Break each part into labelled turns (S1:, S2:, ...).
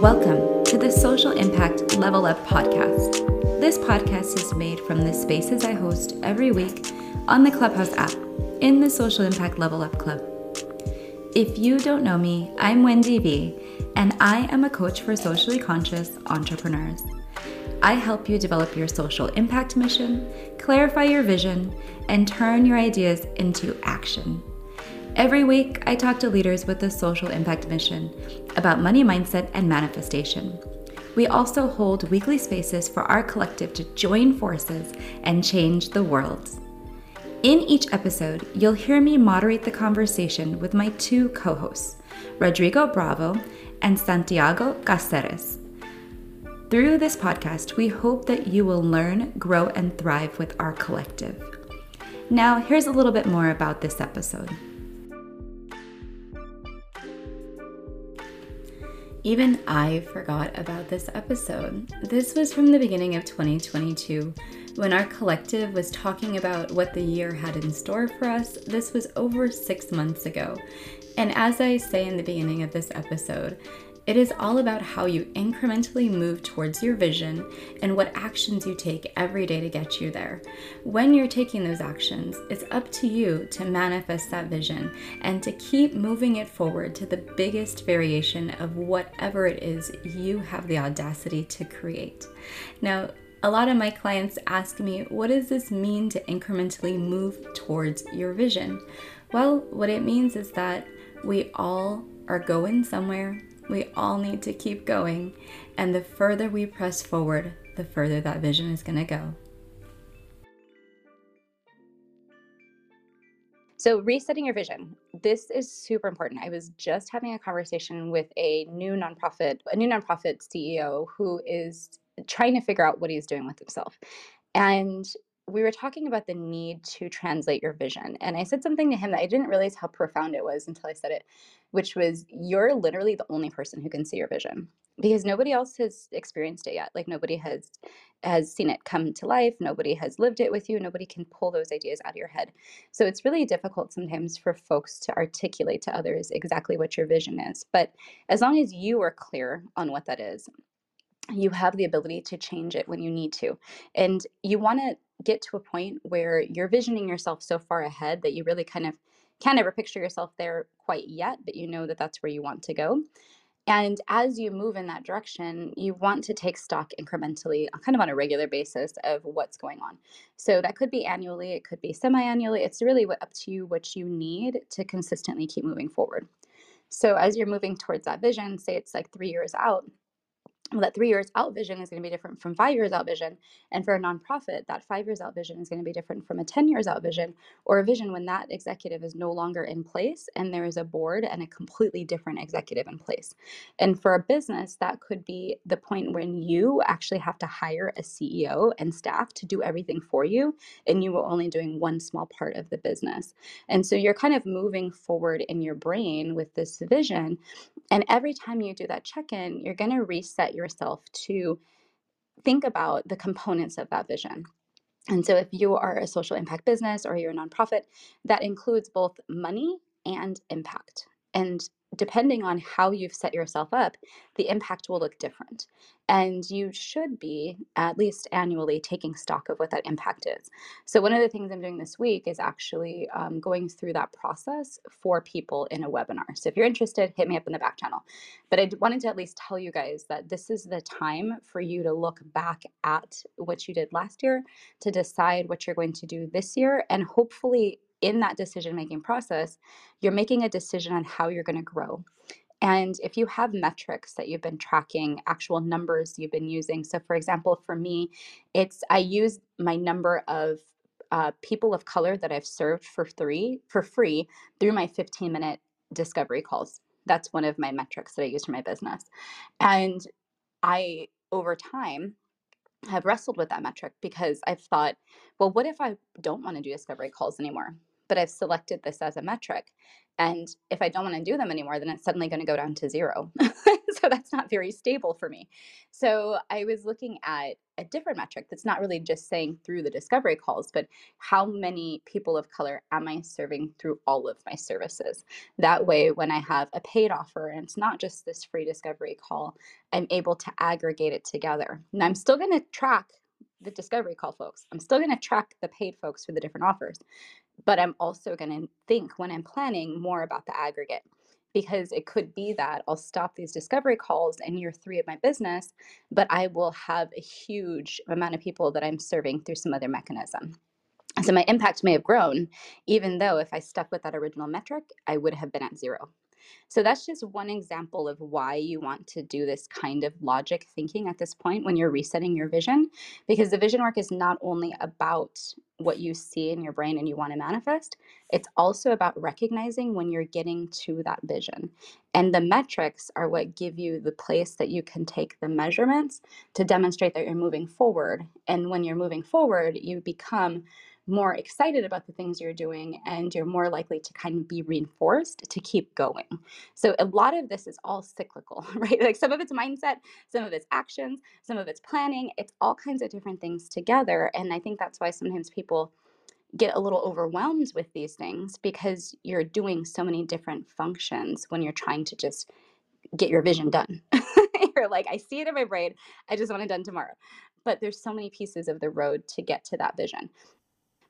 S1: Welcome to the Social Impact Level Up podcast. This podcast is made from the spaces I host every week on the Clubhouse app in the Social Impact Level Up Club. If you don't know me, I'm Wendie V, and I am a coach for socially conscious entrepreneurs. I help you develop your social impact mission, clarify your vision, and turn your ideas into action. Every week, I talk to leaders with a social impact mission about money mindset and manifestation. We also hold weekly spaces for our collective to join forces and change the world. In each episode, you'll hear me moderate the conversation with my two co hosts, Rodrigo Bravo and Santiago Caceres. Through this podcast, we hope that you will learn, grow, and thrive with our collective. Now, here's a little bit more about this episode. Even I forgot about this episode. This was from the beginning of 2022 when our collective was talking about what the year had in store for us. This was over six months ago. And as I say in the beginning of this episode, it is all about how you incrementally move towards your vision and what actions you take every day to get you there. When you're taking those actions, it's up to you to manifest that vision and to keep moving it forward to the biggest variation of whatever it is you have the audacity to create. Now, a lot of my clients ask me, what does this mean to incrementally move towards your vision? Well, what it means is that we all are going somewhere we all need to keep going, and the further we press forward, the further that vision is going to go. So, resetting your vision. This is super important. I was just having a conversation with a new nonprofit, a new nonprofit CEO who is trying to figure out what he's doing with himself. And we were talking about the need to translate your vision. And I said something to him that I didn't realize how profound it was until I said it, which was you're literally the only person who can see your vision because nobody else has experienced it yet. Like nobody has has seen it come to life, nobody has lived it with you, nobody can pull those ideas out of your head. So it's really difficult sometimes for folks to articulate to others exactly what your vision is. But as long as you are clear on what that is, you have the ability to change it when you need to. And you want to get to a point where you're visioning yourself so far ahead that you really kind of can't ever picture yourself there quite yet, but you know that that's where you want to go. And as you move in that direction, you want to take stock incrementally, uh, kind of on a regular basis, of what's going on. So that could be annually, it could be semi annually. It's really up to you what you need to consistently keep moving forward. So as you're moving towards that vision, say it's like three years out, well, that three years out vision is going to be different from five years out vision. And for a nonprofit, that five years out vision is going to be different from a 10 years out vision or a vision when that executive is no longer in place and there is a board and a completely different executive in place. And for a business, that could be the point when you actually have to hire a CEO and staff to do everything for you and you are only doing one small part of the business. And so you're kind of moving forward in your brain with this vision. And every time you do that check in, you're going to reset yourself to think about the components of that vision. And so, if you are a social impact business or you're a nonprofit, that includes both money and impact. And depending on how you've set yourself up, the impact will look different. And you should be, at least annually, taking stock of what that impact is. So, one of the things I'm doing this week is actually um, going through that process for people in a webinar. So, if you're interested, hit me up in the back channel. But I wanted to at least tell you guys that this is the time for you to look back at what you did last year, to decide what you're going to do this year, and hopefully in that decision making process, you're making a decision on how you're going to grow. And if you have metrics that you've been tracking, actual numbers you've been using. So, for example, for me, it's I use my number of uh, people of color that I've served for three for free through my 15 minute discovery calls. That's one of my metrics that I use for my business. And I, over time, have wrestled with that metric because I've thought, well, what if I don't want to do discovery calls anymore? But I've selected this as a metric. And if I don't want to do them anymore, then it's suddenly going to go down to zero. so that's not very stable for me. So I was looking at a different metric that's not really just saying through the discovery calls, but how many people of color am I serving through all of my services? That way, when I have a paid offer and it's not just this free discovery call, I'm able to aggregate it together. And I'm still going to track the discovery call folks. I'm still going to track the paid folks for the different offers, but I'm also going to think when I'm planning more about the aggregate because it could be that I'll stop these discovery calls in year three of my business, but I will have a huge amount of people that I'm serving through some other mechanism. So my impact may have grown, even though if I stuck with that original metric, I would have been at zero. So that's just one example of why you want to do this kind of logic thinking at this point when you're resetting your vision, because the vision work is not only about what you see in your brain and you want to manifest, it's also about recognizing when you're getting to that vision. And the metrics are what give you the place that you can take the measurements to demonstrate that you're moving forward. And when you're moving forward, you become more excited about the things you're doing and you're more likely to kind of be reinforced to keep going. So a lot of this is all cyclical, right? Like some of it's mindset, some of it's actions, some of it's planning. It's all kinds of different things together. And I think that's why sometimes people get a little overwhelmed with these things because you're doing so many different functions when you're trying to just get your vision done. you're like, I see it in my brain. I just want it done tomorrow. But there's so many pieces of the road to get to that vision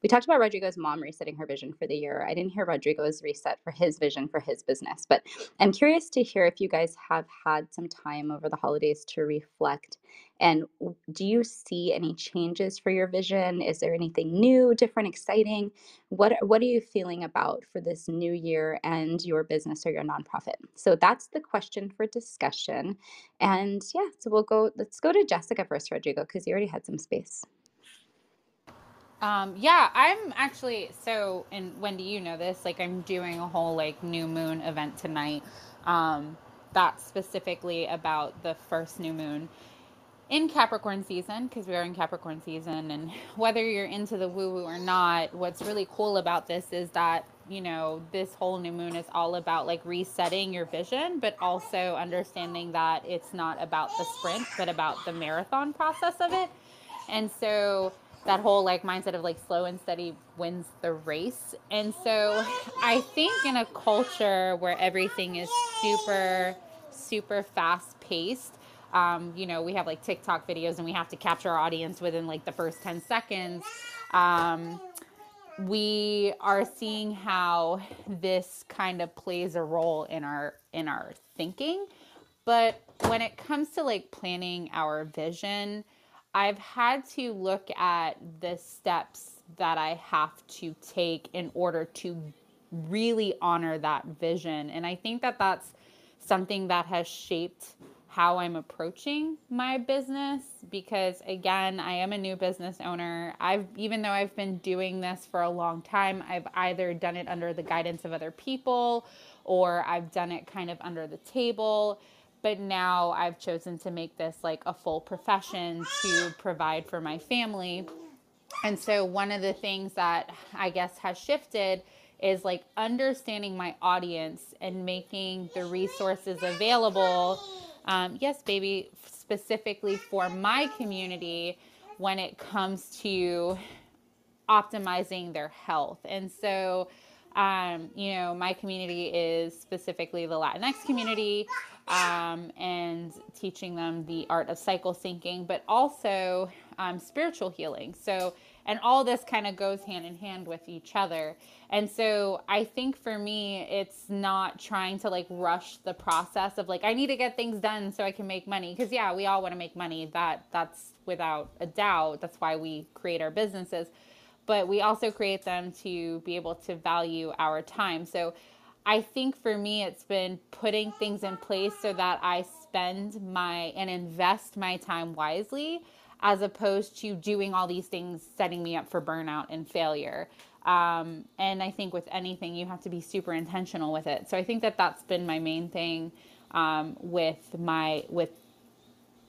S1: we talked about Rodrigo's mom resetting her vision for the year. I didn't hear Rodrigo's reset for his vision for his business, but I'm curious to hear if you guys have had some time over the holidays to reflect. And do you see any changes for your vision? Is there anything new, different, exciting? What what are you feeling about for this new year and your business or your nonprofit? So that's the question for discussion. And yeah, so we'll go. Let's go to Jessica first, Rodrigo, because you already had some space.
S2: Um, yeah, I'm actually so, and Wendie, you know this. Like, I'm doing a whole like new moon event tonight. Um, that's specifically about the first new moon in Capricorn season because we are in Capricorn season. And whether you're into the woo woo or not, what's really cool about this is that you know this whole new moon is all about like resetting your vision, but also understanding that it's not about the sprint, but about the marathon process of it. And so that whole like mindset of like slow and steady wins the race. And so I think in a culture where everything is super, super fast paced, um, you know, we have like TikTok videos and we have to capture our audience within like the first 10 seconds. Um, we are seeing how this kind of plays a role in our in our thinking but when it comes to like planning our vision I've had to look at the steps that I have to take in order to really honor that vision. And I think that that's something that has shaped how I'm approaching my business because again, I am a new business owner. I've even though I've been doing this for a long time, I've either done it under the guidance of other people or I've done it kind of under the table but now I've chosen to make this like a full profession to provide for my family. And so one of the things that I guess has shifted is like understanding my audience and making the resources available. Um, yes, baby, specifically for my community when it comes to optimizing their health. And so, um, you know, my community is specifically the Latinx community um, and teaching them the art of cycle syncing, but also um, spiritual healing. So, and all this kind of goes hand in hand with each other. And so, I think for me, it's not trying to like rush the process of like I need to get things done so I can make money. Because yeah, we all want to make money. That that's without a doubt. That's why we create our businesses. But we also create them to be able to value our time. So I think for me, it's been putting things in place so that I spend my and invest my time wisely as opposed to doing all these things setting me up for burnout and failure. Um, and I think with anything, you have to be super intentional with it. So I think that that's been my main thing um, with my with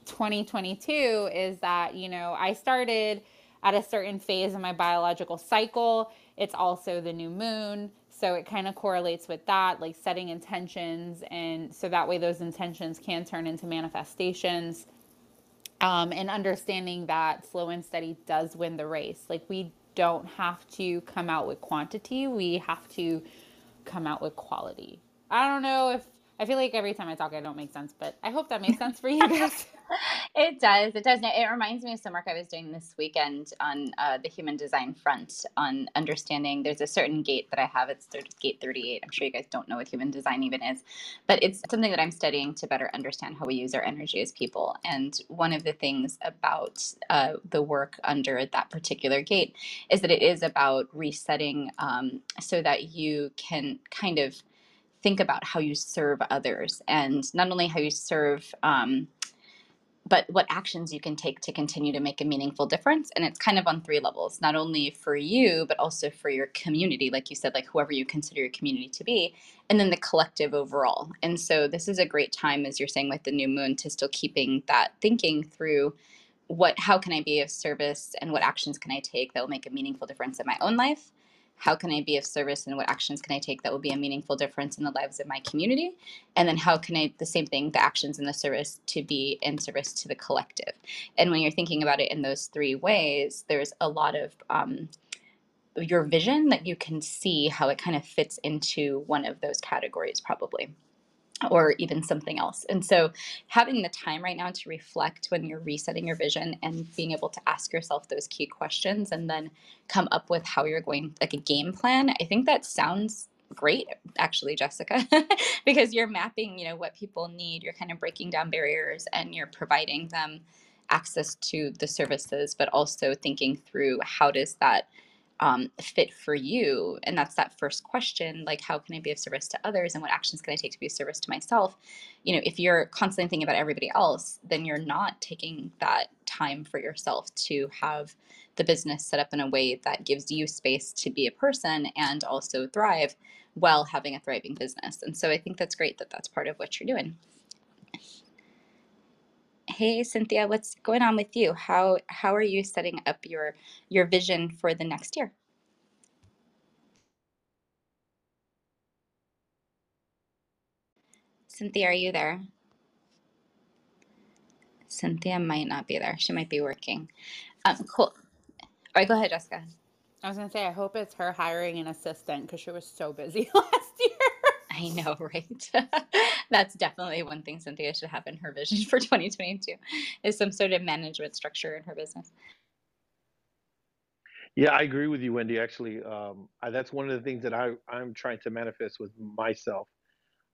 S2: 2022 is that you know I started at a certain phase in my biological cycle it's also the new moon. So it kind of correlates with that, like setting intentions. And so that way, those intentions can turn into manifestations. Um, and understanding that slow and steady does win the race. Like we don't have to come out with quantity, we have to come out with quality. I don't know if I feel like every time I talk, I don't make sense, but I hope that makes sense for you guys.
S1: it does. It does. It reminds me of some work I was doing this weekend on uh, the human design front on understanding. There's a certain gate that I have. It's gate 38. I'm sure you guys don't know what human design even is, but it's something that I'm studying to better understand how we use our energy as people. And one of the things about uh, the work under that particular gate is that it is about resetting um, so that you can kind of think about how you serve others and not only how you serve um, but what actions you can take to continue to make a meaningful difference and it's kind of on three levels not only for you but also for your community like you said like whoever you consider your community to be and then the collective overall. And so this is a great time as you're saying with the new moon to still keeping that thinking through what how can i be of service and what actions can i take that will make a meaningful difference in my own life how can I be of service and what actions can I take that will be a meaningful difference in the lives of my community? And then how can I, the same thing, the actions and the service to be in service to the collective? And when you're thinking about it in those three ways, there's a lot of um, your vision that you can see how it kind of fits into one of those categories, probably or even something else. And so, having the time right now to reflect when you're resetting your vision and being able to ask yourself those key questions and then come up with how you're going, like a game plan, I think that sounds great actually jessica because you're mapping you know what people need you're kind of breaking down barriers and you're providing them access to the services but also thinking through how does that um, fit for you? And that's that first question like, how can I be of service to others? And what actions can I take to be of service to myself? You know, if you're constantly thinking about everybody else, then you're not taking that time for yourself to have the business set up in a way that gives you space to be a person and also thrive while having a thriving business. And so I think that's great that that's part of what you're doing. Hey Cynthia, what's going on with you? How how are you setting up your your vision for the next year? Cynthia, are you there? Cynthia might not be there. She might be working. Um, cool. All right, go ahead, Jessica.
S2: I was gonna say I hope it's her hiring an assistant because she was so busy last year.
S1: I know, right? That's definitely one thing Cynthia should have in her vision for 2022 is some sort of management structure in her business.
S3: Yeah, I agree with you, Wendie. Actually, um, I, that's one of the things that I, I'm trying to manifest with myself.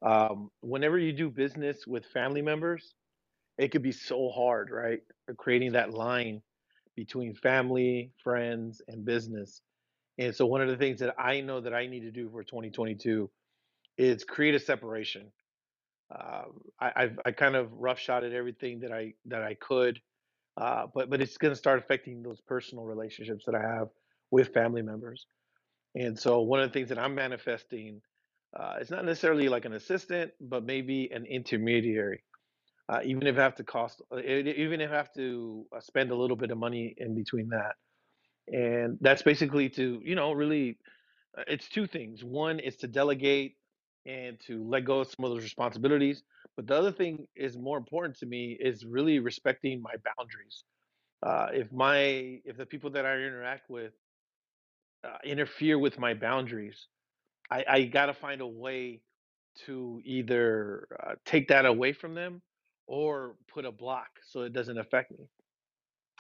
S3: Um, whenever you do business with family members, it could be so hard, right? Creating that line between family, friends, and business. And so, one of the things that I know that I need to do for 2022 is create a separation. Um, I, I've I kind of roughshotted everything that I that I could, uh, but but it's going to start affecting those personal relationships that I have with family members. And so one of the things that I'm manifesting, uh, it's not necessarily like an assistant, but maybe an intermediary. Uh, even if I have to cost, uh, even if I have to uh, spend a little bit of money in between that, and that's basically to you know really uh, it's two things. One is to delegate and to let go of some of those responsibilities. But the other thing is more important to me is really respecting my boundaries. Uh, if my if the people that I interact with uh, interfere with my boundaries, I, I got to find a way to either uh, take that away from them or put a block so it doesn't affect me.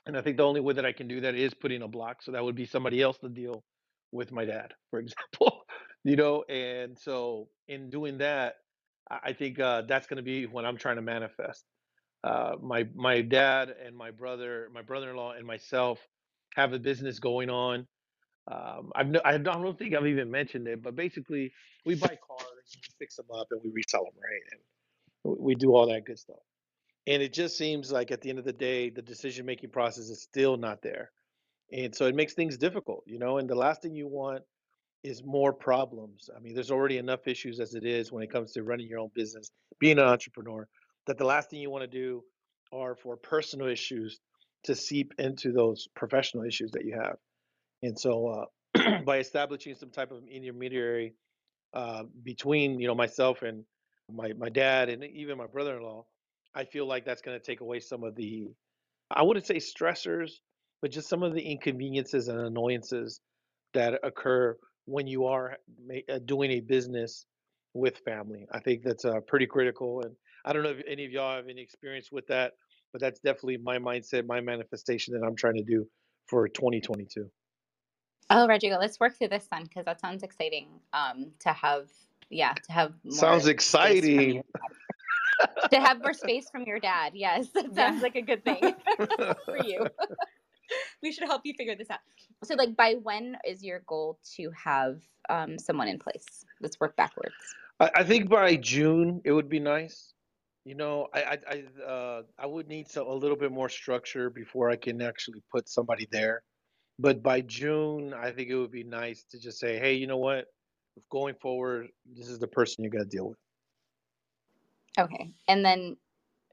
S3: And I think the only way that I can do that is putting a block. So that would be somebody else to deal with my dad, for example. You know, and so in doing that, I think uh, that's going to be what I'm trying to manifest. Uh, my my dad and my brother, my brother-in-law and myself have a business going on. Um, I've no, I don't think I've even mentioned it, but basically we buy cars, we fix them up, and we resell them, right? And we do all that good stuff. And it just seems like at the end of the day, the decision making process is still not there. And so it makes things difficult, you know. And the last thing you want is more problems. I mean, there's already enough issues as it is when it comes to running your own business, being an entrepreneur, that the last thing you want to do are for personal issues to seep into those professional issues that you have. And so, uh, by establishing some type of intermediary uh, between you know myself and my my dad and even my brother-in-law, I feel like that's going to take away some of the I wouldn't say stressors, but just some of the inconveniences and annoyances that occur when you are uh, doing a business with family. I think that's uh, pretty critical, and I don't know if any of y'all have any experience with that, but that's definitely my mindset, my manifestation that I'm trying to do for 2022.
S1: Oh, Rodrigo, let's work through this then because that sounds exciting. Um, to have, yeah, to have more
S3: Sounds exciting.
S1: to have more space from your dad. Yes, that
S2: Yeah.
S1: sounds like a good thing for you. we should help you figure this out. So, like, by when is your goal to have um, someone in place? Let's work backwards.
S3: I, I think by June it would be nice. You know, I I I, uh, I would need some, a little bit more structure before I can actually put somebody there. But by June, I think it would be nice to just say, hey, you know what? Going forward, this is the person you got to deal with.
S1: Okay, and then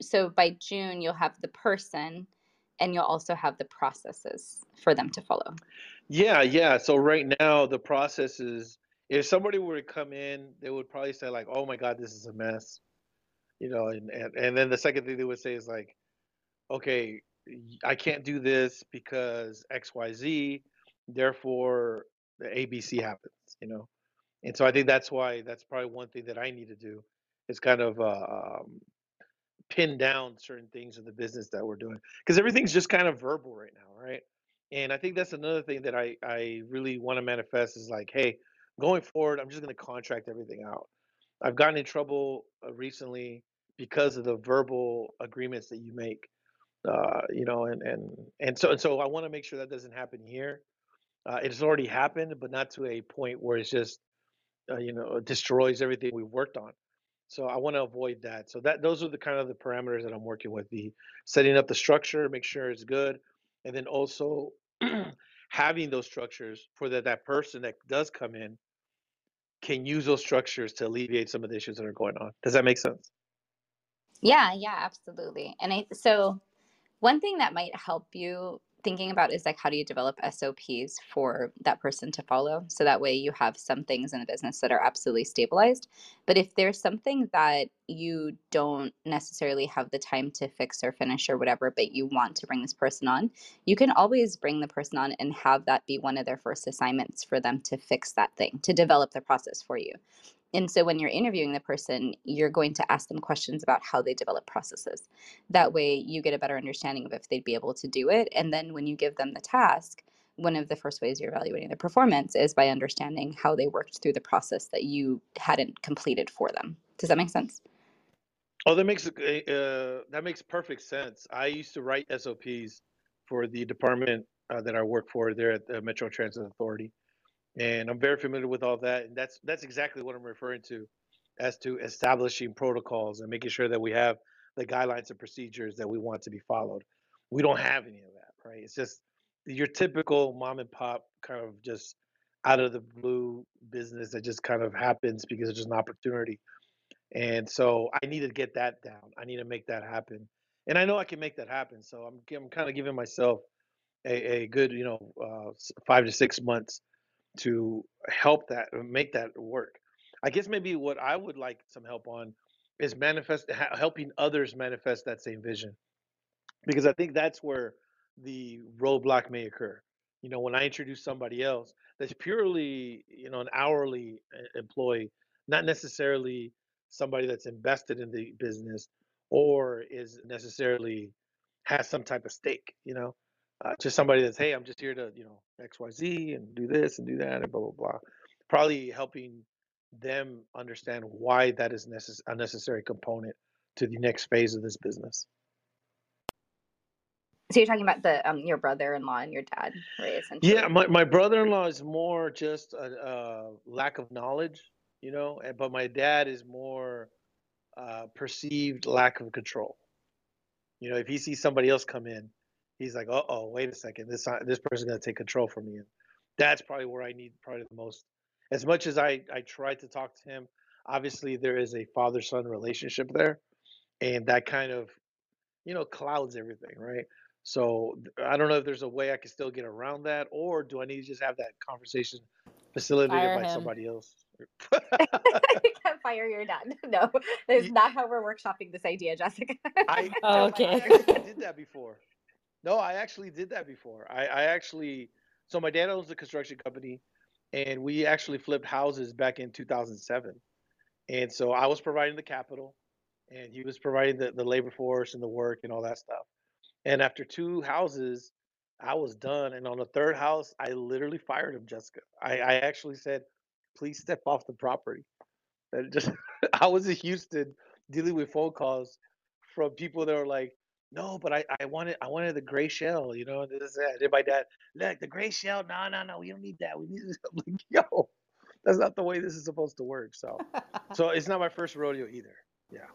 S1: so by June you'll have the person, and you'll also have the processes for them to follow.
S3: Yeah, yeah. So right now, the process is if somebody were to come in, they would probably say like, "Oh my God, this is a mess," you know, and and, and then the second thing they would say is like, "Okay, I can't do this because X, Y, Z, therefore the ABC happens," you know. And so I think that's why that's probably one thing that I need to do is kind of uh, um, pin down certain things in the business that we're doing because everything's just kind of verbal right now, right? And I think that's another thing that I I really want to manifest is like, hey, going forward, I'm just going to contract everything out. I've gotten in trouble uh, recently because of the verbal agreements that you make, uh, you know, and and and so and so I want to make sure that doesn't happen here. Uh, it's already happened, but not to a point where it's just uh, you know destroys everything we worked on. So I want to avoid that. So that those are the kind of the parameters that I'm working with. The setting up the structure, make sure it's good, and then also having those structures for that that person that does come in can use those structures to alleviate some of the issues that are going on. Does that make sense?
S1: Yeah, yeah, absolutely. And I so one thing that might help you thinking about is like how do you develop SOPs for that person to follow so that way you have some things in the business that are absolutely stabilized. But if there's something that you don't necessarily have the time to fix or finish or whatever, but you want to bring this person on, you can always bring the person on and have that be one of their first assignments for them to fix that thing, to develop the process for you. And so when you're interviewing the person, you're going to ask them questions about how they develop processes. That way you get a better understanding of if they'd be able to do it. And then when you give them the task, one of the first ways you're evaluating their performance is by understanding how they worked through the process that you hadn't completed for them. Does that make sense?
S3: Oh, that makes uh, that makes perfect sense. I used to write SOPs for the department uh, that I work for there at the Metro Transit Authority, and I'm very familiar with all that. And that's that's exactly what I'm referring to as to establishing protocols and making sure that we have the guidelines and procedures that we want to be followed. We don't have any of that, right? It's just your typical mom and pop kind of just out of the blue business that just kind of happens because it's just an opportunity. And so I need to get that down. I need to make that happen. And I know I can make that happen. So I'm, I'm kind of giving myself a, a good, you know, uh, five to six months to help that, uh, make that work. I guess maybe what I would like some help on is manifest, helping others manifest that same vision because I think that's where the roadblock may occur. You know, when I introduce somebody else that's purely, you know, an hourly uh, employee, not necessarily somebody that's invested in the business or is necessarily has some type of stake, you know, uh, just somebody that's, hey, I'm just here to, you know, X, Y, Z and do this and do that and blah, blah, blah. Probably helping them understand why that is necess- a necessary component to the next phase of this business.
S1: So you're talking about the um your brother-in-law and your dad, right?
S3: Yeah, my, my brother-in-law is more just a, a lack of knowledge, you know, but my dad is more uh, perceived lack of control. You know, if he sees somebody else come in, he's like, "Uh-oh, wait a second, this uh, this person's gonna take control from me." And that's probably where I need probably the most. As much as I I try to talk to him, obviously there is a father-son relationship there, and that kind of you know clouds everything, right? So I don't know if there's a way I can still get around that, or do I need to just have that conversation facilitated
S2: Fire
S3: by
S2: him.
S3: somebody else?
S1: you can't fire your dad. No, that's not how we're workshopping this idea, Jessica.
S3: I
S2: Oh, okay.
S3: I actually did that before. No, I actually did that before. I, I actually so my dad owns a construction company, and we actually flipped houses back in 2007. And so I was providing the capital, and he was providing the, the labor force and the work and all that stuff. And after two houses, I was done. And on the third house, I literally fired him, Jessica. I, I actually said, please step off the property. And just I was in Houston dealing with phone calls from people that were like, no, but I, I wanted I wanted the gray shell, you know, and this and that. And my dad, look, the gray shell, no, no, no, we don't need that. We need this. I'm like, yo, that's not the way this is supposed to work. So so it's not my first rodeo either. Yeah.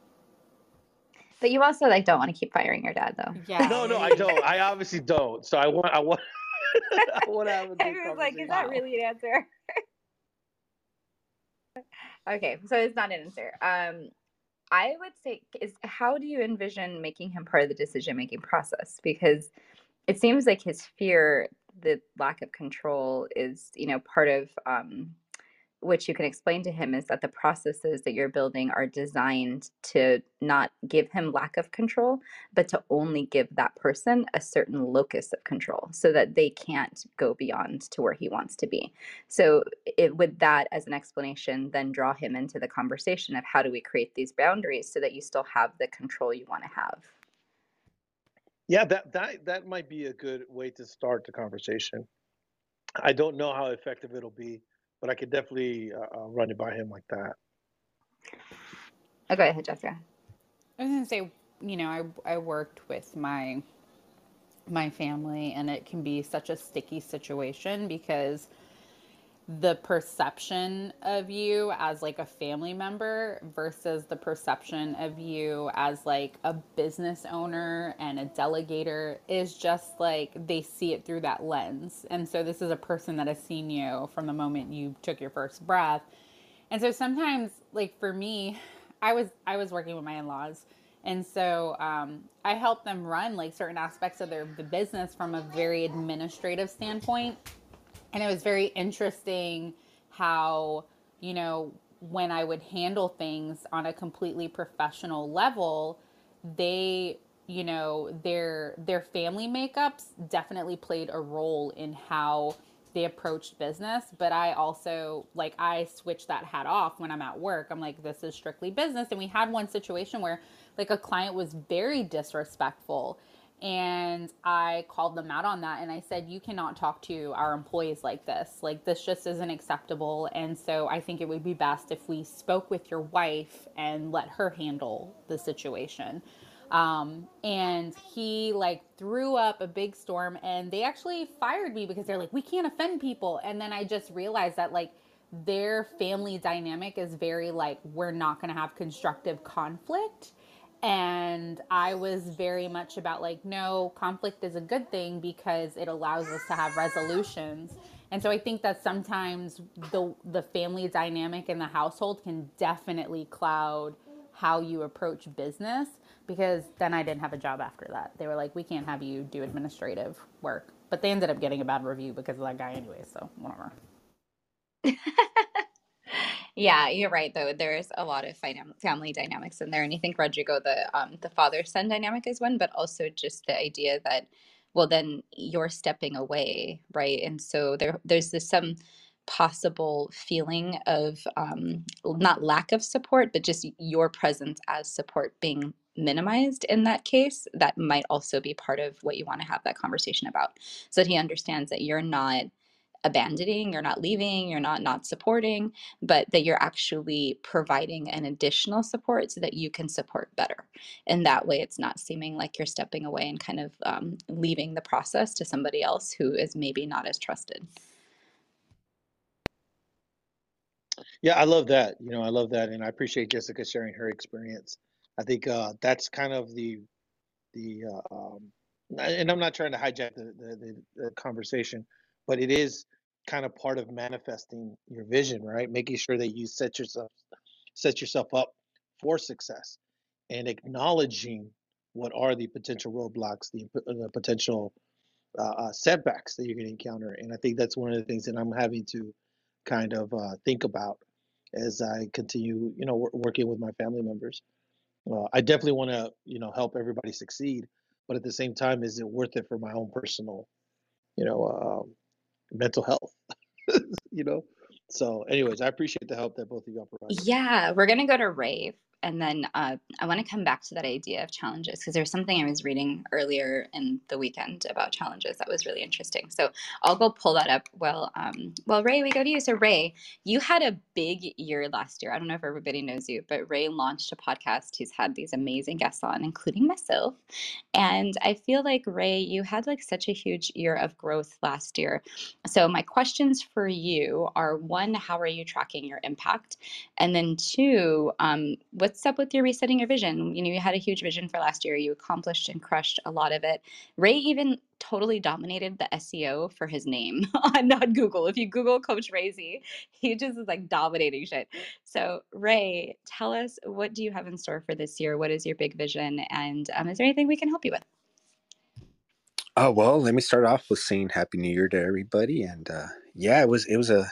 S1: but you also like don't want to keep firing your dad, though.
S2: Yeah.
S3: No, no, I don't. I obviously don't. So I want I want I want to have a good
S1: I like, is that really an answer? okay, so it's not an answer. Um, I would say is how do you envision making him part of the decision making process? Because it seems like his fear, the lack of control, is you know part of um, which you can explain to him is that the processes that you're building are designed to not give him lack of control, but to only give that person a certain locus of control so that they can't go beyond to where he wants to be. So, it, with that as an explanation, then draw him into the conversation of how do we create these boundaries so that you still have the control you want to have.
S3: Yeah, that that that might be a good way to start the conversation. I don't know how effective it'll be, but I could definitely uh, uh, run it by him like that.
S1: Oh, go ahead, Jessica.
S2: I was gonna say, you know, I I worked with my my family, and it can be such a sticky situation because the perception of you as like a family member versus the perception of you as like a business owner and a delegator is just like they see it through that lens. And so this is a person that has seen you from the moment you took your first breath. And so sometimes like for me, I was I was working with my in-laws and so um, I helped them run like certain aspects of their the business from a very administrative standpoint and it was very interesting how you know when i would handle things on a completely professional level they you know their their family makeups definitely played a role in how they approached business. But i also like i switch that hat off when i'm at work. I'm like this is strictly business. And we had one situation where like a client was very disrespectful and I called them out on that and I said, You cannot talk to our employees like this. Like, this just isn't acceptable. And so I think it would be best if we spoke with your wife and let her handle the situation. Um, and he like threw up a big storm and they actually fired me because they're like, We can't offend people. And then I just realized that, like, their family dynamic is very like, We're not going to have constructive conflict and I was very much about like, no, conflict is a good thing because it allows us to have resolutions. And so I think that sometimes the the family dynamic in the household can definitely cloud how you approach business because then I didn't have a job after that. They were like, we can't have you do administrative work. But they ended up getting a bad review because of that guy anyway, so whatever.
S1: Yeah, you're right. Though there's a lot of family dynamics in there, and I think Rodrigo, the um, the father son dynamic is one, but also just the idea that, well, then you're stepping away, right? And so there there's this some possible feeling of um, not lack of support, but just your presence as support being minimized in that case. That might also be part of what you want to have that conversation about, so that he understands that you're not abandoning you're not leaving you're not not supporting but that you're actually providing an additional support so that you can support better and that way it's not seeming like you're stepping away and kind of um, leaving the process to somebody else who is maybe not as trusted
S3: Yeah, I love that. You know, I love that, and I appreciate Jessica sharing her experience. I think uh, that's kind of the the uh, um, and I'm not trying to hijack the, the, the, the conversation, but it is kind of part of manifesting your vision, right? Making sure that you set yourself set yourself up for success and acknowledging what are the potential roadblocks, the, the potential uh, uh, setbacks that you're going to encounter. And I think that's one of the things that I'm having to kind of uh, think about as I continue, you know, w- working with my family members. Uh, I definitely want to, you know, help everybody succeed, but at the same time, is it worth it for my own personal, you know, um, mental health? you know. So, anyways, I appreciate the help that both of you are providing.
S1: Yeah, we're gonna go to Ray and then uh, I want to come back to that idea of challenges because there's something I was reading earlier in the weekend about challenges that was really interesting. So I'll go pull that up. Well, um, well, Ray, we go to you. So Ray, you had a big year last year. I don't know if everybody knows you, but Ray launched a podcast. He's had these amazing guests on, including myself. And I feel like Ray, you had like such a huge year of growth last year. So my questions for you are: one, how are you tracking your impact? And then two, um, what what's up with your resetting your vision? You know, you had a huge vision for last year. You accomplished and crushed a lot of it. Ray even totally dominated the SEO for his name on not Google. If you Google Coach Razy, he just is like dominating shit. So, Ray, tell us what do you have in store for this year? What is your big vision? And um, is there anything we can help you with?
S4: Oh well, let me start off with saying Happy New Year to everybody, and uh, yeah, it was it was a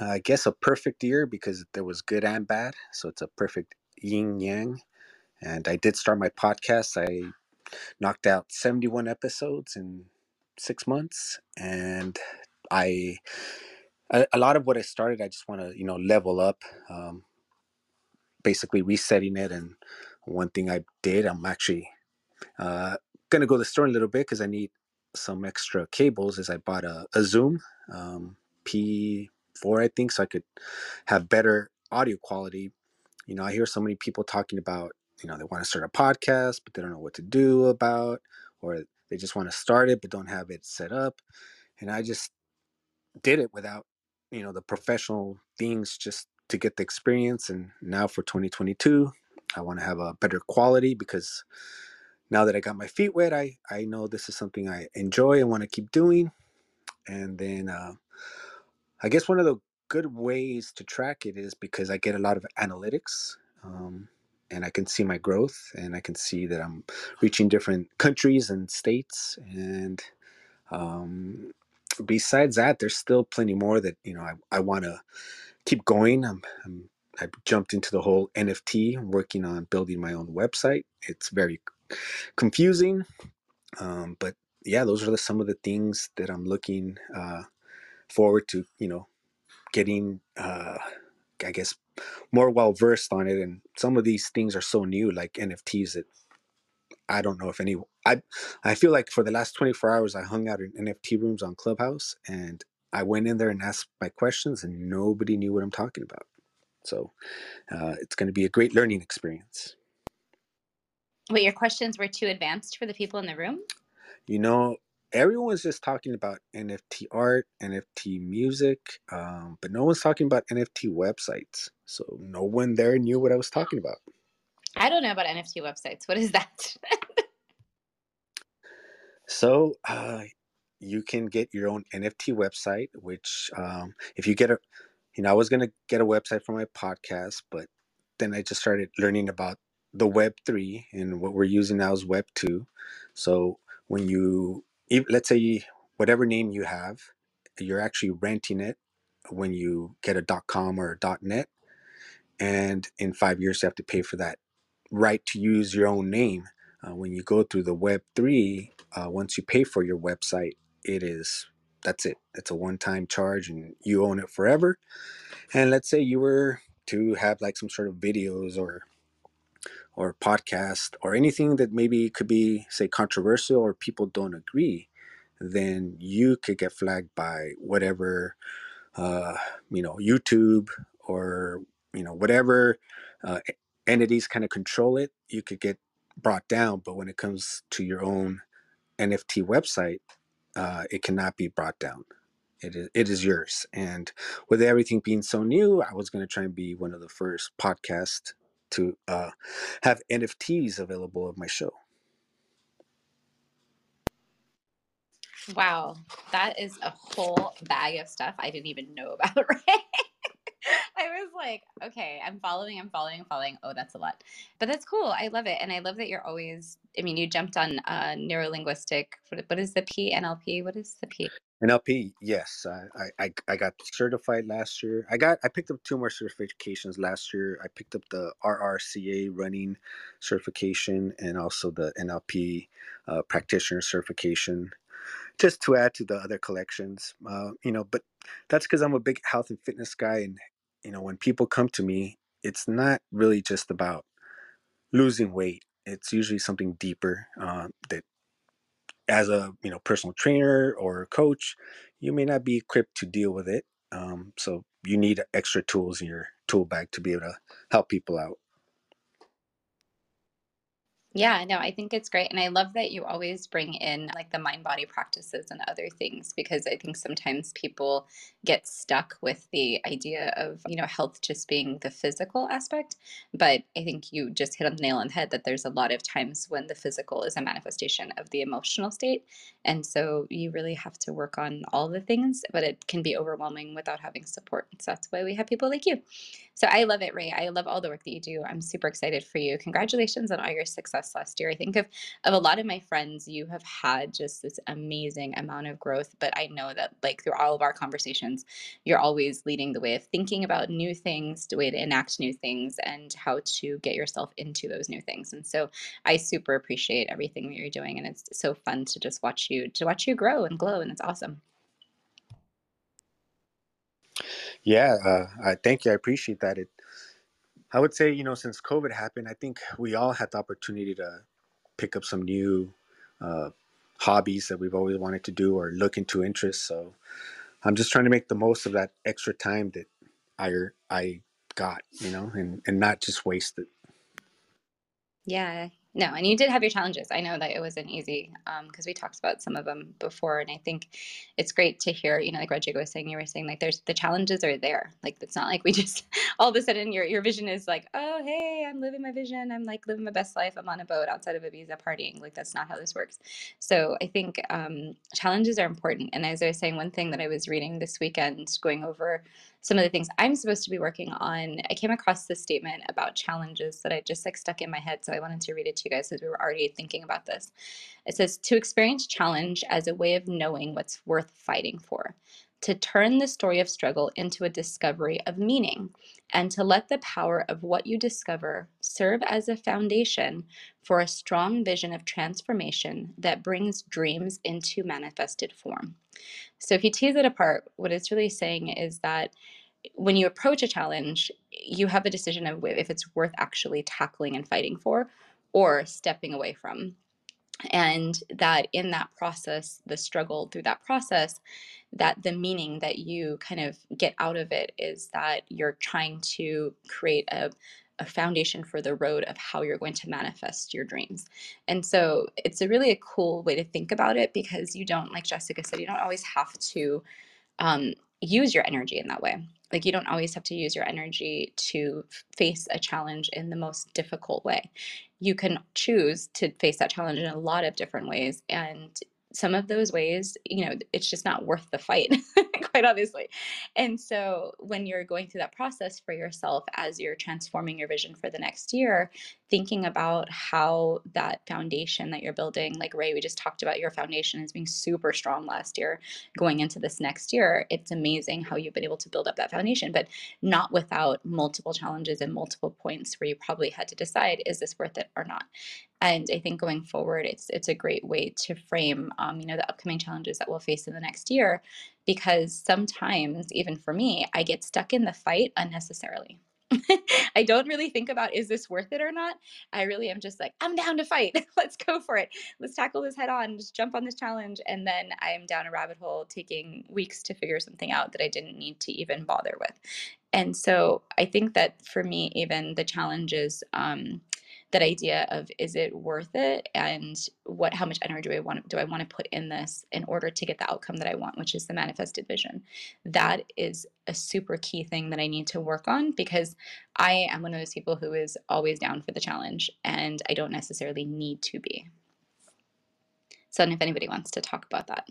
S4: I guess a perfect year because there was good and bad. So it's a perfect yin yang. And I did start my podcast. I knocked out 71 episodes in six months. And I, a, a lot of what I started, I just want to, you know, level up, um, basically resetting it. And one thing I did, I'm actually uh, going to go the store in a little bit because I need some extra cables is I bought a, a Zoom um, P I think, so I could have better audio quality. You know, I hear so many people talking about, you know, they want to start a podcast, but they don't know what to do about, or they just want to start it but don't have it set up. And I just did it without, you know, the professional things just to get the experience. And now for 2022, I want to have a better quality because now that I got my feet wet, I, I know this is something I enjoy and want to keep doing. And then uh, I guess one of the good ways to track it is because I get a lot of analytics. Um, and I can see my growth, and I can see that I'm reaching different countries and states. And um, besides that, there's still plenty more that you know I, I want to keep going. I'm, I'm I jumped into the whole NFT. I'm working on building my own website. It's very confusing, um, but yeah, those are the, some of the things that I'm looking uh, forward to, you know, getting, uh, I guess, more well versed on it. And some of these things are so new, like NFTs, that I don't know if any. I I feel like for the last 24 hours, I hung out in NFT rooms on Clubhouse, and I went in there and asked my questions, and nobody knew what I'm talking about. So uh, it's going to be a great learning experience.
S1: Wait, your questions were too advanced for the people in the room?
S4: You know, everyone's just talking about NFT art, NFT music, um, but no one's talking about NFT websites. So no one there knew what I was talking about.
S1: I don't know about NFT websites. What is that?
S4: so uh, you can get your own NFT website, which um, if you get a, you know, I was gonna get a website for my podcast, but then I just started learning about the Web three and what we're using now is Web two. So when you let's say whatever name you have, you're actually renting it when you get a .com or a .net, and in five years you have to pay for that right to use your own name. Uh, when you go through the Web three, uh, once you pay for your website, it is that's it. It's a one-time charge, and you own it forever. And let's say you were to have like some sort of videos or or podcast or anything that maybe could be say controversial or people don't agree then you could get flagged by whatever uh, you know youtube or you know whatever uh, entities kind of control it you could get brought down. But when it comes to your own nft website uh, it cannot be brought down. It is, it is yours. And with everything being so new i was going to try and be one of the first podcasts to uh, have NFTs available of my show.
S1: Wow, that is a whole bag of stuff I didn't even know about, right? I was like, okay, I'm following I'm following, I'm following. Oh, that's a lot. But that's cool. I love it. And I love that you're always, I mean, you jumped on uh, neurolinguistic. What, what is the P? NLP? What is the P?
S4: NLP, yes. I, I I got certified last year. I got I picked up two more certifications last year. I picked up the RRCA running certification and also the NLP uh, practitioner certification, just to add to the other collections. Uh, you know, but that's because I'm a big health and fitness guy, and you know, when people come to me, it's not really just about losing weight. It's usually something deeper uh, that as a you know personal trainer or coach, you may not be equipped to deal with it. Um, so you need extra tools in your tool bag to be able to help people out.
S1: Yeah, no, I think it's great. And I love that you always bring in like the mind body practices and other things because I think sometimes people get stuck with the idea of, you know, health just being the physical aspect. But I think you just hit on the nail on the head that there's a lot of times when the physical is a manifestation of the emotional state. And so you really have to work on all the things, but it can be overwhelming without having support. So that's why we have people like you. So I love it, Ray. I love all the work that you do. I'm super excited for you. Congratulations on all your success last year. I think of, of a lot of my friends, you have had just this amazing amount of growth. But I know that, like, through all of our conversations, you're always leading the way of thinking about new things, the way to enact new things, and how to get yourself into those new things. And so I super appreciate everything that you're doing. And it's so fun to just watch you, to watch you grow and glow. And it's awesome.
S4: Yeah, uh, I thank you. I appreciate that. It, I would say, you know, since COVID happened, I think we all had the opportunity to pick up some new uh, hobbies that we've always wanted to do or look into interests. So I'm just trying to make the most of that extra time that I I got, you know, and and not just waste it.
S1: Yeah, no, and you did have your challenges. I know that it wasn't easy because um, we talked about some of them before, and I think it's great to hear. You know, like Rodrigo was saying, you were saying like there's the challenges are there. Like it's not like we just all of a sudden your your vision is like, oh hey, I'm living my vision. I'm like living my best life. I'm on a boat outside of Ibiza partying. Like that's not how this works. So I think um, challenges are important. And as I was saying, one thing that I was reading this weekend, going over some of the things I'm supposed to be working on, I came across this statement about challenges that I just like stuck in my head. So I wanted to read it to you guys because we were already thinking about this. It says to experience challenge as a way of knowing what's worth fighting for, to turn the story of struggle into a discovery of meaning, and to let the power of what you discover serve as a foundation for a strong vision of transformation that brings dreams into manifested form. So, if you tease it apart, what it's really saying is that when you approach a challenge, you have a decision of if it's worth actually tackling and fighting for or stepping away from. And that in that process, the struggle through that process, that the meaning that you kind of get out of it is that you're trying to create a, a foundation for the road of how you're going to manifest your dreams. And so it's a really a cool way to think about it because you don't, like Jessica said, you don't always have to um, use your energy in that way. Like you don't always have to use your energy to face a challenge in the most difficult way. You can choose to face that challenge in a lot of different ways. And some of those ways, you know, it's just not worth the fight, quite obviously. And so when you're going through that process for yourself as you're transforming your vision for the next year, thinking about how that foundation that you're building, like Ray, we just talked about your foundation as being super strong last year going into this next year. It's amazing how you've been able to build up that foundation, but not without multiple challenges and multiple points where you probably had to decide, is this worth it or not? And I think going forward, it's it's a great way to frame, um, you know, the upcoming challenges that we'll face in the next year, because sometimes, even for me, I get stuck in the fight unnecessarily. I don't really think about is this worth it or not. I really am just like, I'm down to fight. Let's go for it. Let's tackle this head on. Just jump on this challenge. And then I'm down a rabbit hole taking weeks to figure something out that I didn't need to even bother with. And so I think that for me, even the challenges, um, that idea of is it worth it? And what how much energy do I want do I want to put in this in order to get the outcome that I want which is the manifested vision? That is a super key thing that I need to work on because I am one of those people who is always down for the challenge and I don't necessarily need to be. So if anybody wants to talk about that.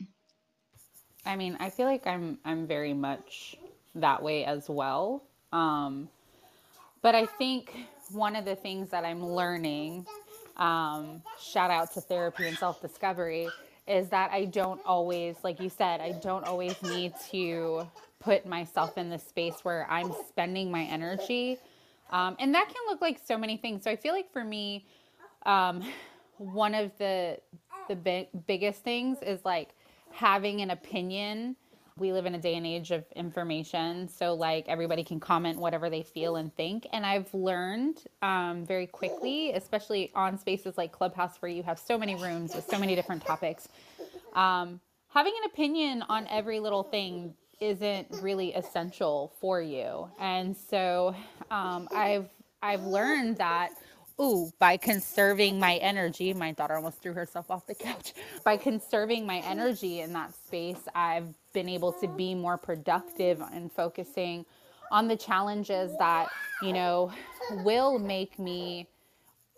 S2: I mean I feel like I'm I'm very much that way as well. Um but I think one of the things that I'm learning, um, shout out to therapy and self discovery, is that I don't always, like you said, I don't always need to put myself in the space where I'm spending my energy. Um, and that can look like so many things. So I feel like for me, um, one of the the big, biggest things is like having an opinion we live in a day and age of information so like everybody can comment whatever they feel and think and i've learned um, very quickly especially on spaces like clubhouse where you have so many rooms with so many different topics um, having an opinion on every little thing isn't really essential for you. And so um, i've i've learned that ooh, by conserving my energy, my daughter almost threw herself off the couch. By conserving my energy in that space, I've been able to be more productive and focusing on the challenges that, you know, will make me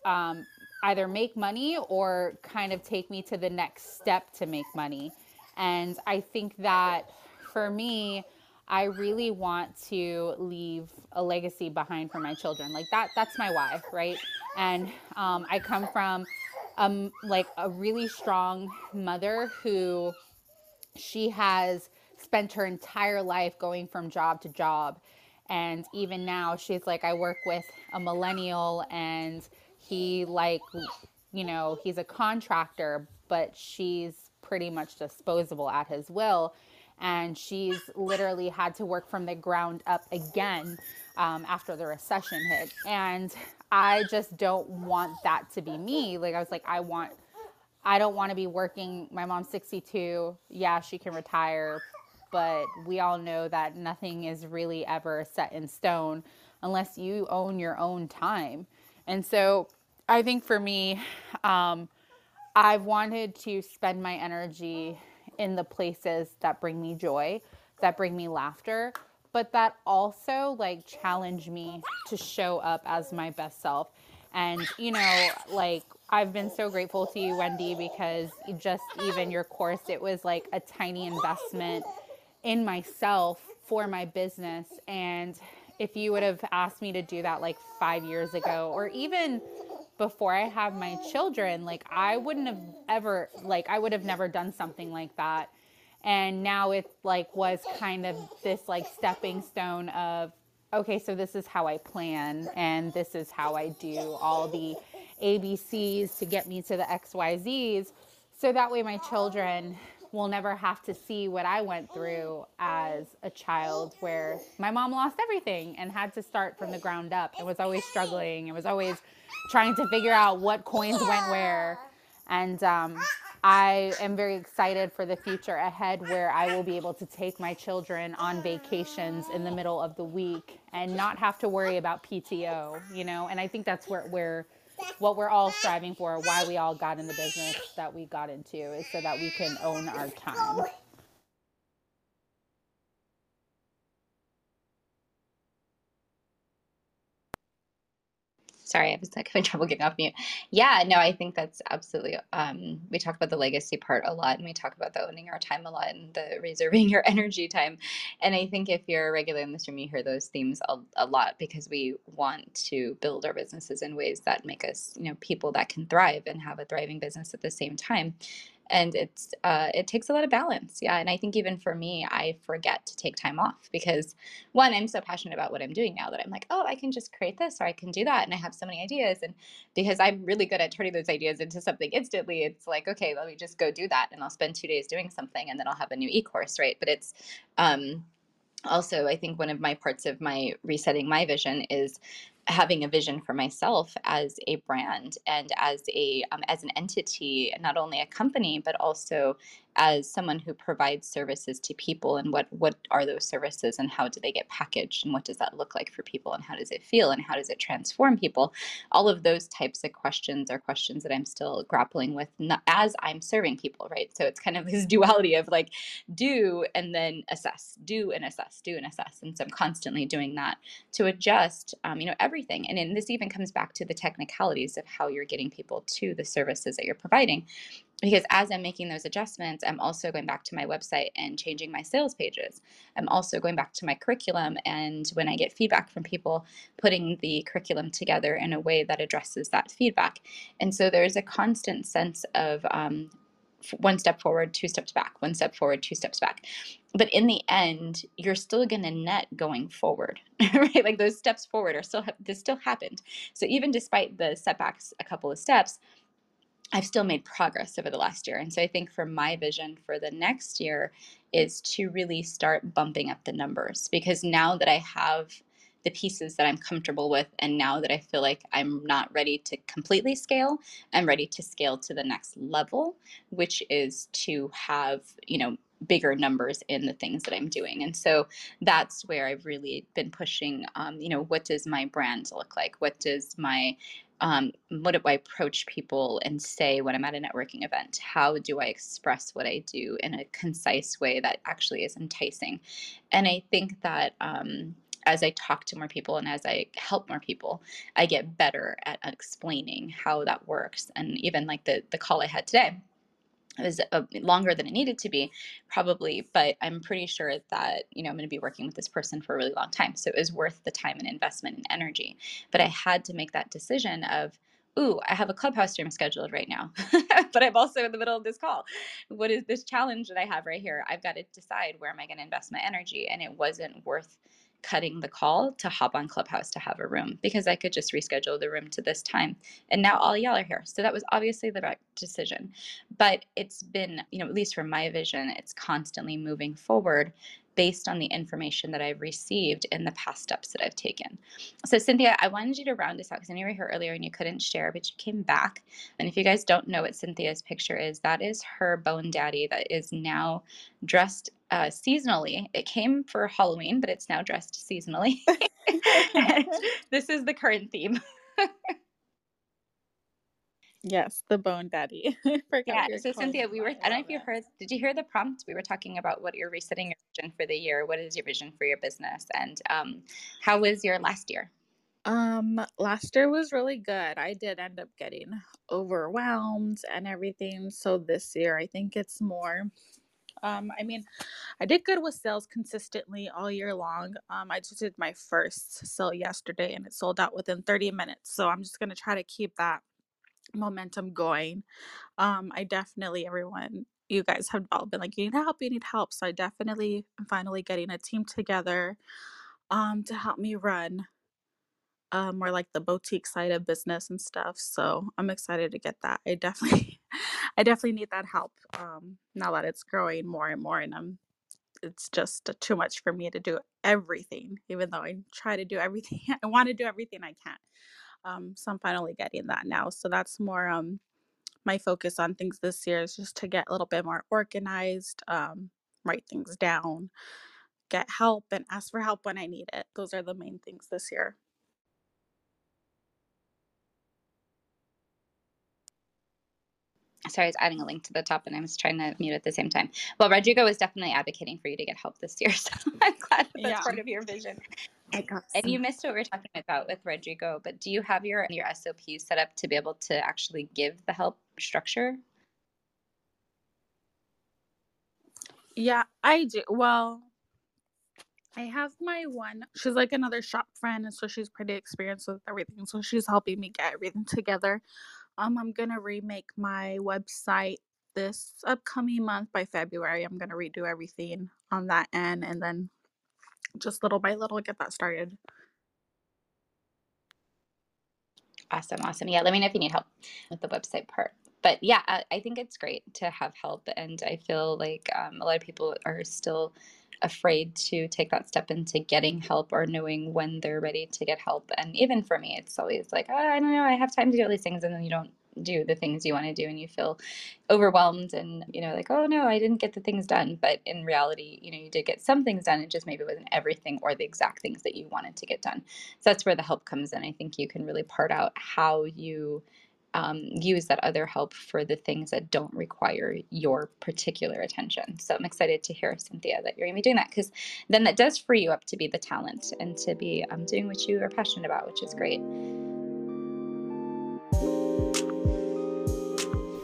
S2: um, either make money or kind of take me to the next step to make money. And I think that for me, I really want to leave a legacy behind for my children. Like that, that's my why, right? And um, I come from um, like a really strong mother who she has spent her entire life going from job to job. And even now, she's like, I work with a millennial and he, like, you know, he's a contractor, but she's pretty much disposable at his will. And she's literally had to work from the ground up again um, after the recession hit. And I just don't want that to be me. Like, I was like, I want, I don't want to be working. My mom's 62. Yeah, she can retire, but we all know that nothing is really ever set in stone unless you own your own time. And so I think for me, um, I've wanted to spend my energy in the places that bring me joy, that bring me laughter, but that also like challenge me to show up as my best self. And, you know, like I've been so grateful to you, Wendie, because just even your course, it was like a tiny investment in myself for my business. And if you would have asked me to do that like five years ago, or even before I have my children, like I wouldn't have ever, like, I would have never done something like that. And now it like was kind of this like stepping stone of okay so this is how i plan and this is how i do all the abcs to get me to the xyz's so that way my children will never have to see what i went through as a child where my mom lost everything and had to start from the ground up. And was always struggling. And was always trying to figure out what coins went where. And um, I am very excited for the future ahead where I will be able to take my children on vacations in the middle of the week and not have to worry about PTO, you know? And I think that's where, where what we're all striving for, why we all got in the business that we got into is so that we can own our time.
S1: Sorry, I was like having trouble getting off mute. Yeah, no, I think that's absolutely. Um, we talk about the legacy part a lot, and we talk about the owning our time a lot, and the reserving your energy time. And I think if you're a regular in this room, you hear those themes a, a lot because we want to build our businesses in ways that make us, you know, people that can thrive and have a thriving business at the same time and it's uh, it takes a lot of balance yeah and i think even for me i forget to take time off because one i'm so passionate about what i'm doing now that i'm like oh i can just create this or i can do that and i have so many ideas and because i'm really good at turning those ideas into something instantly it's like okay let me just go do that and i'll spend two days doing something and then i'll have a new e-course right? But it's um also i think one of my parts of my resetting my vision is having a vision for myself as a brand and as a um, as an entity not only a company but also as someone who provides services to people and what what are those services and how do they get packaged and what does that look like for people and how does it feel and how does it transform people? All of those types of questions are questions that i'm still grappling with as i'm serving people right? So it's kind of this duality of like do and then assess do and assess do and assess. And so i'm constantly doing that to adjust um, you know everything. And, and this even comes back to the technicalities of how you're getting people to the services that you're providing because as I'm making those adjustments, I'm also going back to my website and changing my sales pages. I'm also going back to my curriculum. And when I get feedback from people, putting the curriculum together in a way that addresses that feedback. And so there's a constant sense of um, one step forward, two steps back, one step forward, two steps back. But in the end, you're still going to net going forward, right? Like those steps forward are still, this still happened. So even despite the setbacks, a couple of steps, I've still made progress over the last year. And so I think for my vision for the next year is to really start bumping up the numbers because now that I have the pieces that I'm comfortable with, and now that I feel like I'm not ready to completely scale, I'm ready to scale to the next level, which is to have, you know, bigger numbers in the things that I'm doing. And so that's where I've really been pushing, um, you know, what does my brand look like? What does my um, what do I approach people and say when I'm at a networking event? How do I express what I do in a concise way that actually is enticing? And I think that um, as I talk to more people and as I help more people, I get better at explaining how that works. And even like the the call I had today, it was longer than it needed to be probably but i'm pretty sure that you know i'm going to be working with this person for a really long time so it was worth the time and investment and energy. But i had to make that decision of ooh i have a clubhouse stream scheduled right now but i'm also in the middle of this call. What is this challenge that i have right here? I've got to decide where am i going to invest my energy and it wasn't worth cutting the call to hop on Clubhouse to have a room because I could just reschedule the room to this time. And now all y'all are here. So that was obviously the right decision. But it's been, you know, at least from my vision, it's constantly moving forward based on the information that I've received in the past steps that I've taken. So, Cynthia, I wanted you to round this out because I knew you were here earlier and you couldn't share, but you came back. And if you guys don't know what Cynthia's picture is, that is her bone daddy that is now dressed uh, seasonally. It came for Halloween, but it's now dressed seasonally. this is the current theme.
S5: yes, the Bone Daddy.
S1: yeah. So Cynthia, we were. I don't know if you heard. Did you hear the prompt? We were talking about what you're resetting your vision for the year. What is your vision for your business, and um, how was your last year?
S5: Um, last year was really good. I did end up getting overwhelmed and everything. So this year, I think it's more um, I mean, I did good with sales consistently all year long. Um, I just did my first sale yesterday and it sold out within 30 minutes. So I'm just going to try to keep that momentum going. Um, I definitely, everyone, you guys have all been like, you need help, you need help. So I definitely am finally getting a team together um, to help me run um, more like the boutique side of business and stuff. So I'm excited to get that. I definitely, I definitely need that help um, now that it's growing more and more, and I'm. It's just too much for me to do everything, even though I try to do everything. I want to do everything I can. Um, so I'm finally getting that now. So that's more um, my focus on things this year is just to get a little bit more organized, um, write things down, get help, and ask for help when I need it. Those are the main things this year.
S1: Sorry, I was adding a link to the top and I was trying to mute at the same time. Well, Rodrigo was definitely advocating for you to get help this year. So I'm glad that that's yeah. part of your vision. And you missed what we are talking about with Rodrigo, but do you have your your SOPs set up to be able to actually give the help structure?
S5: Yeah, I do. Well, I have my one. She's like another shop friend, and so she's pretty experienced with everything. So she's helping me get everything together. Um, I'm gonna remake my website this upcoming month by February. I'm gonna redo everything on that end and then just little by little get that started.
S1: Awesome, awesome. Yeah, let me know if you need help with the website part. But yeah, I, I think it's great to have help, and I feel like um, a lot of people are still afraid to take that step into getting help or knowing when they're ready to get help. And even for me, it's always like, oh, I don't know, I have time to do all these things, and then you don't do the things you want to do and you feel overwhelmed and you know like oh no i didn't get the things done but in reality you know you did get some things done it just maybe wasn't everything or the exact things that you wanted to get done so that's where the help comes in i think you can really part out how you um, use that other help for the things that don't require your particular attention. So I'm excited to hear, Cynthia, that you're going to be doing that because then that does free you up to be the talent and to be um, doing what you are passionate about, which is great.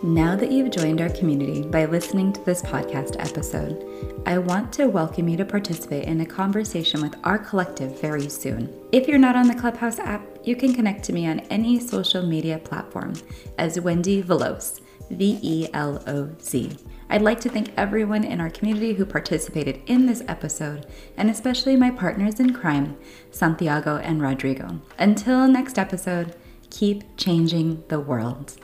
S1: Now that you've joined our community by listening to this podcast episode, I want to welcome you to participate in a conversation with our collective very soon. If you're not on the Clubhouse app, you can connect to me on any social media platform as Wendie Veloz, V E L O Z. I'd like to thank everyone in our community who participated in this episode, and especially my partners in crime, Santiago and Rodrigo. Until next episode, keep changing the world.